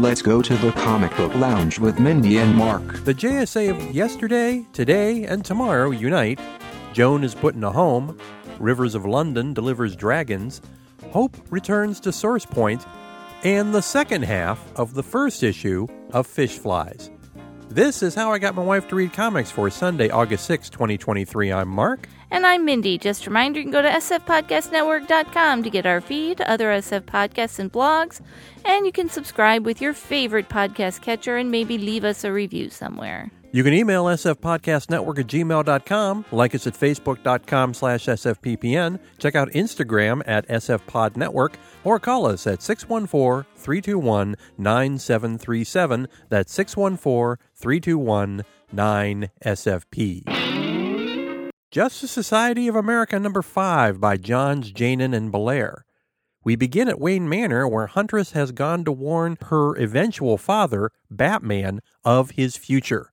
Let's go to the comic book lounge with Mindy and Mark. The JSA of yesterday, today, and tomorrow unite. Joan is put in a home. Rivers of London delivers dragons. Hope returns to Source Point. And the second half of the first issue of Fishflies. This is how I got my wife to read comics for Sunday, August 6, 2023. I'm Mark. And I'm Mindy. Just a reminder you can go to sfpodcastnetwork.com to get our feed, other SF podcasts and blogs, and you can subscribe with your favorite podcast catcher and maybe leave us a review somewhere. You can email sfpodcastnetwork at gmail.com, like us at facebook.com slash sfppn, check out Instagram at sfpodnetwork, or call us at 614-321-9737. That's 614-321-9SFP. Justice Society of America number 5 by Johns, Janin, and Bellaire. We begin at Wayne Manor, where Huntress has gone to warn her eventual father, Batman, of his future.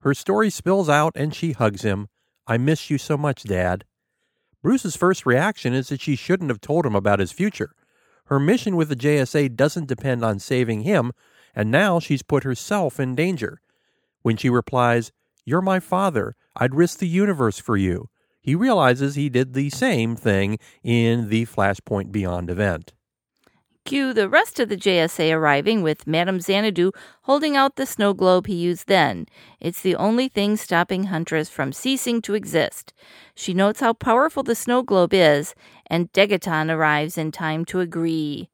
Her story spills out and she hugs him. I miss you so much, Dad. Bruce's first reaction is that she shouldn't have told him about his future. Her mission with the JSA doesn't depend on saving him, and now she's put herself in danger. When she replies, You're my father. I'd risk the universe for you. He realizes he did the same thing in the Flashpoint Beyond event. Cue the rest of the JSA arriving with Madame Xanadu holding out the snow globe he used then. It's the only thing stopping Huntress from ceasing to exist. She notes how powerful the snow globe is, and Degaton arrives in time to agree.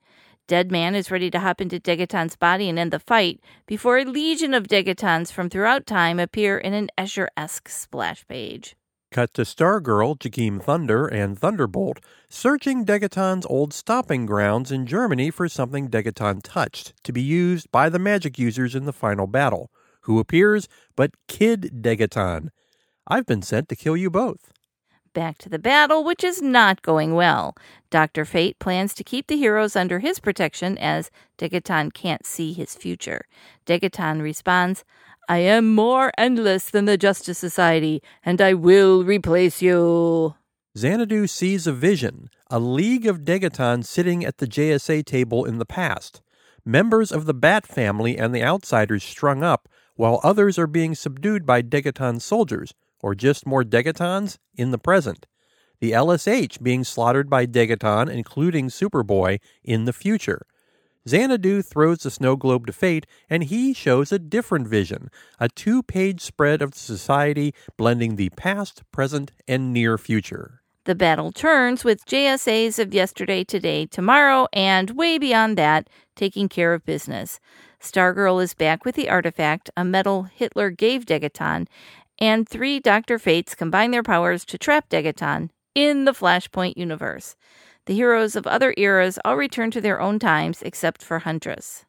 Deadman is ready to hop into Degaton's body and end the fight before a legion of Degatons from throughout time appear in an Escher esque splash page. Cut to Stargirl, Jakeem Thunder, and Thunderbolt searching Degaton's old stopping grounds in Germany for something Degaton touched to be used by the magic users in the final battle. Who appears but Kid Degaton? I've been sent to kill you both. Back to the battle, which is not going well. Dr. Fate plans to keep the heroes under his protection as Degaton can't see his future. Degaton responds, I am more endless than the Justice Society, and I will replace you. Xanadu sees a vision, a league of Degatons sitting at the JSA table in the past. Members of the Bat family and the Outsiders strung up, while others are being subdued by Degaton soldiers, or just more Degatons, in the present. The LSH being slaughtered by Degaton, including Superboy, in the future. Xanadu throws the snow globe to fate, and he shows a different vision a two page spread of society blending the past, present, and near future. The battle turns with JSAs of yesterday, today, tomorrow, and way beyond that, taking care of business. Stargirl is back with the artifact, a medal Hitler gave Degaton, and three Dr. Fates combine their powers to trap Degaton in the Flashpoint universe. The heroes of other eras all return to their own times except for Huntress.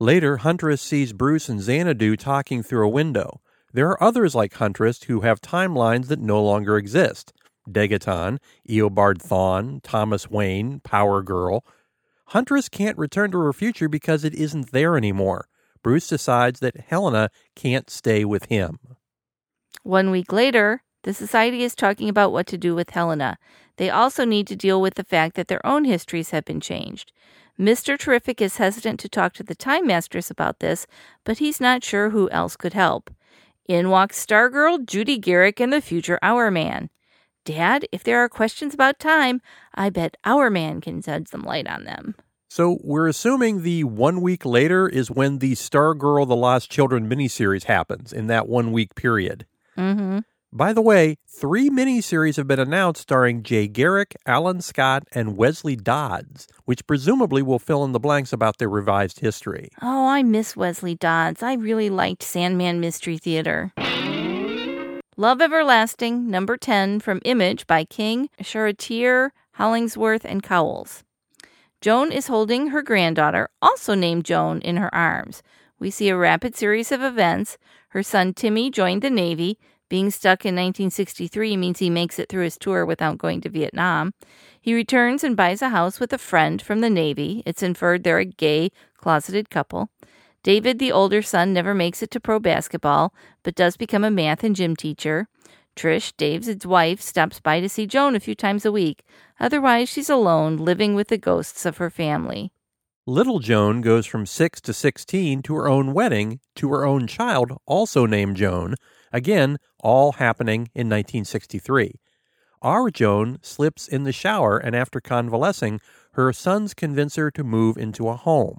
Later, Huntress sees Bruce and Xanadu talking through a window. There are others like Huntress who have timelines that no longer exist. Degaton, Eobard Thawne, Thomas Wayne, Power Girl. Huntress can't return to her future because it isn't there anymore. Bruce decides that Helena can't stay with him. One week later, the Society is talking about what to do with Helena. They also need to deal with the fact that their own histories have been changed. Mr. Terrific is hesitant to talk to the Time Masters about this, but he's not sure who else could help. In walks Stargirl, Judy Garrick, and the future Hourman. Dad, if there are questions about time, I bet Hourman can shed some light on them. So we're assuming the one week later is when the Stargirl The Lost Children miniseries happens in that one week period. Mm-hmm. By the way, three miniseries have been announced starring Jay Garrick, Alan Scott, and Wesley Dodds, which presumably will fill in the blanks about their revised history. Oh, I miss Wesley Dodds. I really liked Sandman Mystery Theater. Love Everlasting, number 10, from Image by King, Charretier, Hollingsworth, and Cowles. Joan is holding her granddaughter, also named Joan, in her arms. We see a rapid series of events. Her son Timmy joined the Navy. Being stuck in 1963 means he makes it through his tour without going to Vietnam. He returns and buys a house with a friend from the Navy. It's inferred they're a gay, closeted couple. David, the older son, never makes it to pro basketball, but does become a math and gym teacher. Trish, David's wife, stops by to see Joan a few times a week. Otherwise, she's alone, living with the ghosts of her family. Little Joan goes from 6 to 16 to her own wedding to her own child, also named Joan. Again, all happening in 1963. Our Joan slips in the shower, and after convalescing, her sons convince her to move into a home.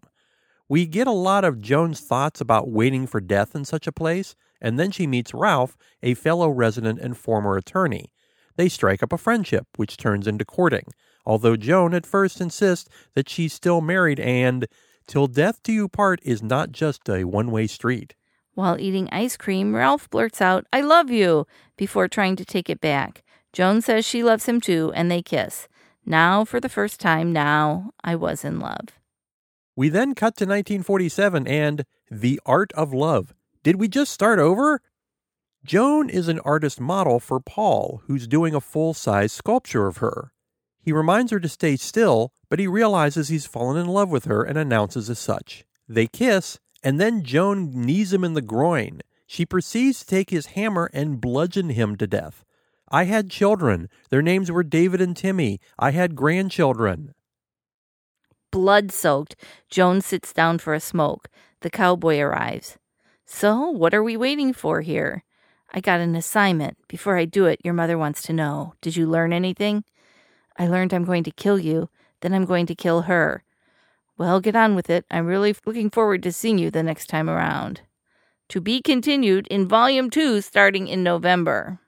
We get a lot of Joan's thoughts about waiting for death in such a place, and then she meets Ralph, a fellow resident and former attorney. They strike up a friendship, which turns into courting, although Joan at first insists that she's still married and, till death do you part, is not just a one way street. While eating ice cream, Ralph blurts out, I love you, before trying to take it back. Joan says she loves him too, and they kiss. Now, for the first time, now I was in love. We then cut to 1947 and The Art of Love. Did we just start over? Joan is an artist model for Paul, who's doing a full size sculpture of her. He reminds her to stay still, but he realizes he's fallen in love with her and announces as such. They kiss, and then Joan knees him in the groin. She proceeds to take his hammer and bludgeon him to death. I had children. Their names were David and Timmy. I had grandchildren. Blood soaked, Joan sits down for a smoke. The cowboy arrives. So, what are we waiting for here? I got an assignment. Before I do it, your mother wants to know. Did you learn anything? I learned I'm going to kill you, then I'm going to kill her. Well, get on with it. I'm really looking forward to seeing you the next time around. To be continued in Volume 2 starting in November.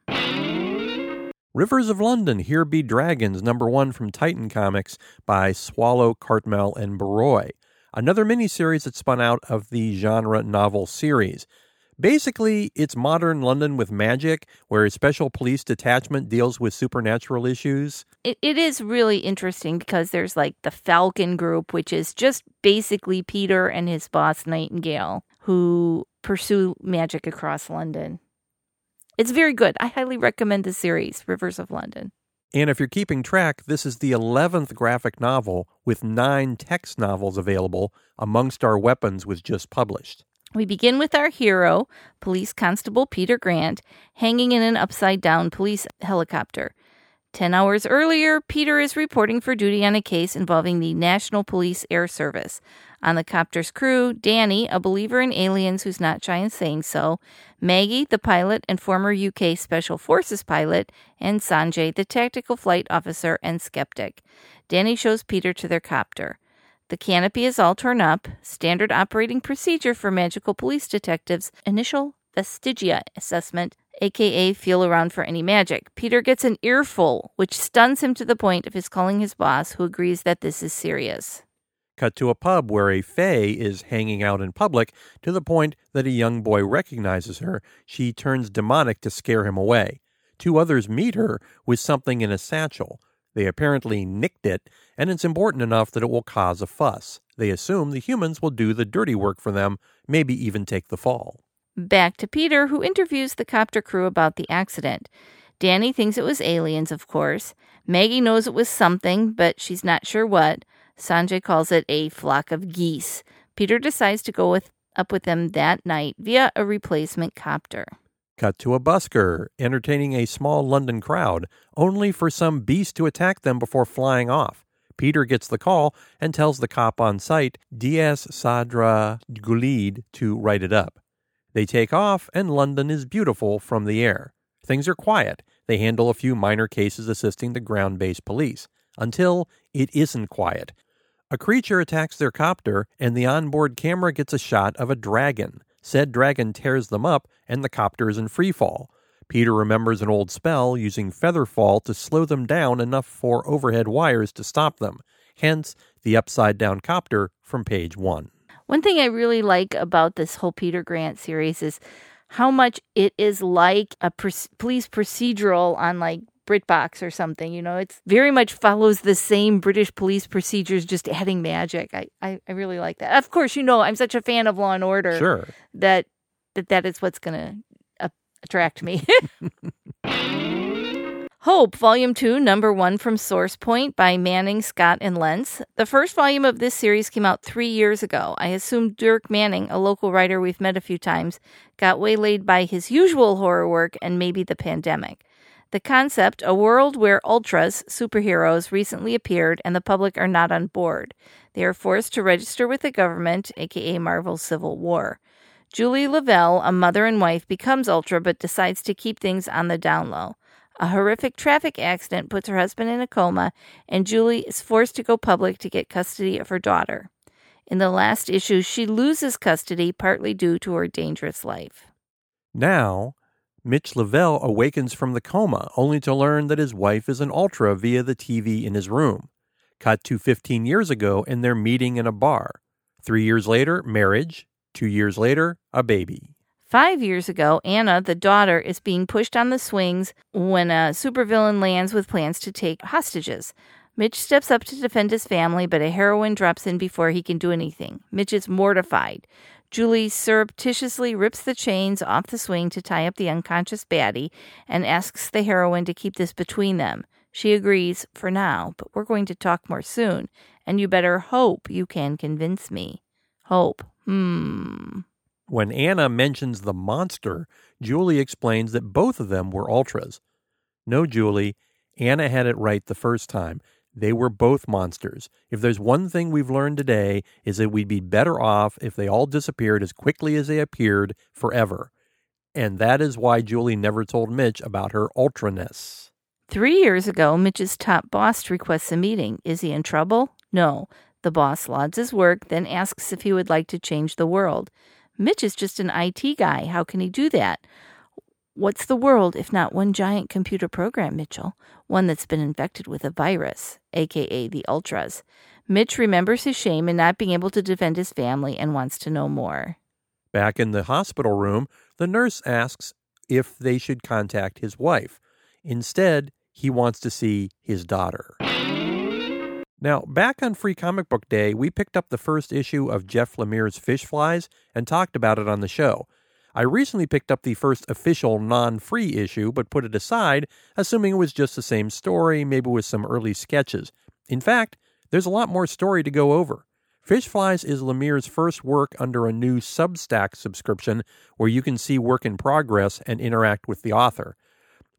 Rivers of London, Here Be Dragons, number one from Titan Comics by Swallow, Cartmel, and Beroy. Another miniseries that spun out of the genre novel series. Basically, it's modern London with magic, where a special police detachment deals with supernatural issues. It, it is really interesting because there's like the Falcon Group, which is just basically Peter and his boss, Nightingale, who pursue magic across London. It's very good. I highly recommend the series, Rivers of London. And if you're keeping track, this is the 11th graphic novel with nine text novels available. Amongst Our Weapons was just published. We begin with our hero, Police Constable Peter Grant, hanging in an upside down police helicopter. Ten hours earlier, Peter is reporting for duty on a case involving the National Police Air Service. On the copter's crew, Danny, a believer in aliens who's not shy in saying so, Maggie, the pilot and former UK Special Forces pilot, and Sanjay, the tactical flight officer and skeptic. Danny shows Peter to their copter. The canopy is all torn up, standard operating procedure for magical police detectives, initial vestigia assessment, aka feel around for any magic. Peter gets an earful, which stuns him to the point of his calling his boss, who agrees that this is serious. Cut to a pub where a Fae is hanging out in public to the point that a young boy recognizes her. She turns demonic to scare him away. Two others meet her with something in a satchel. They apparently nicked it, and it's important enough that it will cause a fuss. They assume the humans will do the dirty work for them, maybe even take the fall. Back to Peter, who interviews the copter crew about the accident. Danny thinks it was aliens, of course. Maggie knows it was something, but she's not sure what. Sanjay calls it a flock of geese. Peter decides to go with, up with them that night via a replacement copter. Cut to a busker entertaining a small London crowd, only for some beast to attack them before flying off. Peter gets the call and tells the cop on site, DC Sahra Guleed, to write it up. They take off, and London is beautiful from the air. Things are quiet. They handle a few minor cases assisting the ground based police until it isn't quiet. A creature attacks their copter, and the onboard camera gets a shot of a dragon. Said dragon tears them up, and the copter is in free fall. Peter remembers an old spell using feather fall to slow them down enough for overhead wires to stop them, hence the upside down copter from page one. One thing I really like about this whole Peter Grant series is how much it is like a police procedural on like BritBox or something. You know, it's very much follows the same British police procedures, just adding magic. I, I, I really like that. Of course, you know, I'm such a fan of Law and Order. Sure. That that that is what's going to uh, attract me. Hope, Volume 2, Number 1 from Source Point by Manning, Scott, and Lentz. The first volume of this series came out three years ago. I assume Dirk Manning, a local writer we've met a few times, got waylaid by his usual horror work and maybe the pandemic. The concept, a world where ultras, superheroes, recently appeared and the public are not on board. They are forced to register with the government, aka Marvel's Civil War. Julie Lavelle, a mother and wife, becomes Ultra but decides to keep things on the down low. A horrific traffic accident puts her husband in a coma, and Julie is forced to go public to get custody of her daughter. In the last issue, she loses custody partly due to her dangerous life. Now, Mitch Lavelle awakens from the coma only to learn that his wife is an ultra via the TV in his room. Cut to 15 years ago, and they're meeting in a bar. Three years later, marriage. Two years later, a baby. Five years ago, Anna, the daughter, is being pushed on the swings when a supervillain lands with plans to take hostages. Mitch steps up to defend his family, but a heroine drops in before he can do anything. Mitch is mortified. Julie surreptitiously rips the chains off the swing to tie up the unconscious baddie and asks the heroine to keep this between them. She agrees for now, but we're going to talk more soon, and you better hope you can convince me. Hope. Hmm. When Anna mentions the monster, Julie explains that both of them were ultras. No, Julie, Anna had it right the first time. They were both monsters. If there's one thing we've learned today is that we'd be better off if they all disappeared as quickly as they appeared forever. And that is why Julie never told Mitch about her ultraness. Three years ago, Mitch's top boss requests a meeting. Is he in trouble? No. The boss lauds his work, then asks if he would like to change the world. Mitch is just an IT guy. How can he do that? What's the world if not one giant computer program, Mitchell? One that's been infected with a virus, aka the Ultras. Mitch remembers his shame in not being able to defend his family and wants to know more. Back in the hospital room, the nurse asks if they should contact his wife. Instead, he wants to see his daughter. Now, back on Free Comic Book Day, we picked up the first issue of Jeff Lemire's Fishflies and talked about it on the show. I recently picked up the first official non free issue, but put it aside, assuming it was just the same story, maybe with some early sketches. In fact, there's a lot more story to go over. Fishflies is Lemire's first work under a new Substack subscription where you can see work in progress and interact with the author.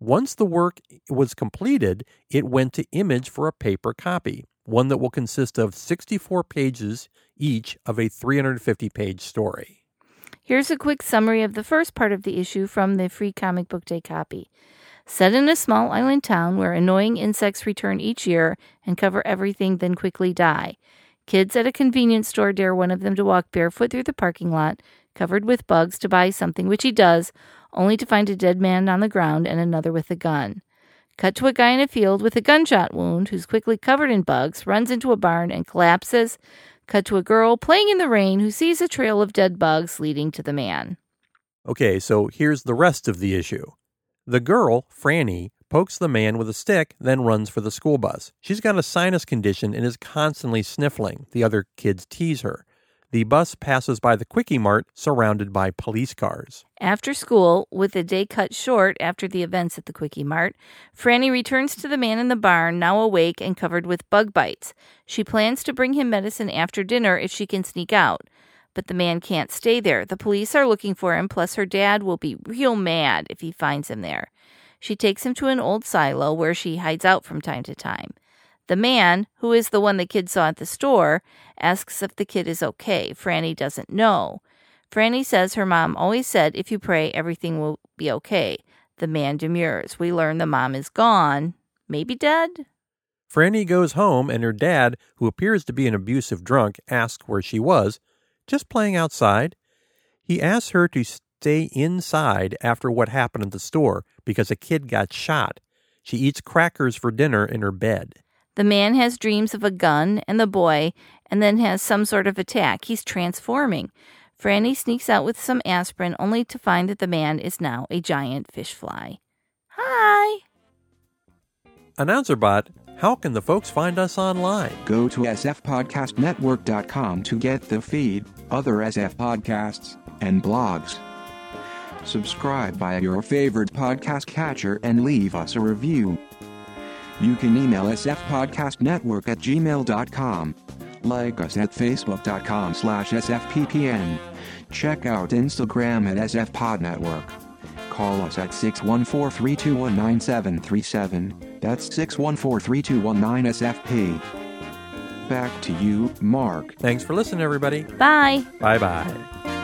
Once the work was completed, it went to Image for a paper copy one that will consist of 64 pages each of a 350 page story. Here's a quick summary of the first part of the issue from the free comic book day copy. Set in a small island town where annoying insects return each year and cover everything, then quickly die. Kids at a convenience store dare one of them to walk barefoot through the parking lot, covered with bugs, to buy something, which he does, only to find a dead man on the ground and another with a gun. Cut to a guy in a field with a gunshot wound who's quickly covered in bugs, runs into a barn, and collapses. Cut to a girl playing in the rain who sees a trail of dead bugs leading to the man. Okay, so here's the rest of the issue. The girl, Franny, pokes the man with a stick, then runs for the school bus. She's got a sinus condition and is constantly sniffling. The other kids tease her. The bus passes by the Quickie Mart, surrounded by police cars. After school, with the day cut short after the events at the Quickie Mart, Franny returns to the man in the barn, now awake and covered with bug bites. She plans to bring him medicine after dinner if she can sneak out. But the man can't stay there. The police are looking for him, plus, her dad will be real mad if he finds him there. She takes him to an old silo where she hides out from time to time. The man, who is the one the kid saw at the store, asks if the kid is okay. Franny doesn't know. Franny says her mom always said, if you pray, everything will be okay. The man demurs. We learn the mom is gone, maybe dead. Franny goes home, and her dad, who appears to be an abusive drunk, asks where she was. Just playing outside. He asks her to stay inside after what happened at the store because a kid got shot. She eats crackers for dinner in her bed. The man has dreams of a gun and the boy, and then has some sort of attack. He's transforming. Franny sneaks out with some aspirin, only to find that the man is now a giant fish fly. Hi! AnnouncerBot, how can the folks find us online? Go to sfpodcastnetwork.com to get the feed, other SF podcasts, and blogs. Subscribe via your favorite podcast catcher and leave us a review. You can email sfpodcastnetwork at gmail.com. Like us at facebook.com slash sfppn. Check out Instagram at sfpodnetwork. Call us at 614-321-9737. That's 614-321-9SFP. Back to you, Mark. Thanks for listening, everybody. Bye. Bye bye.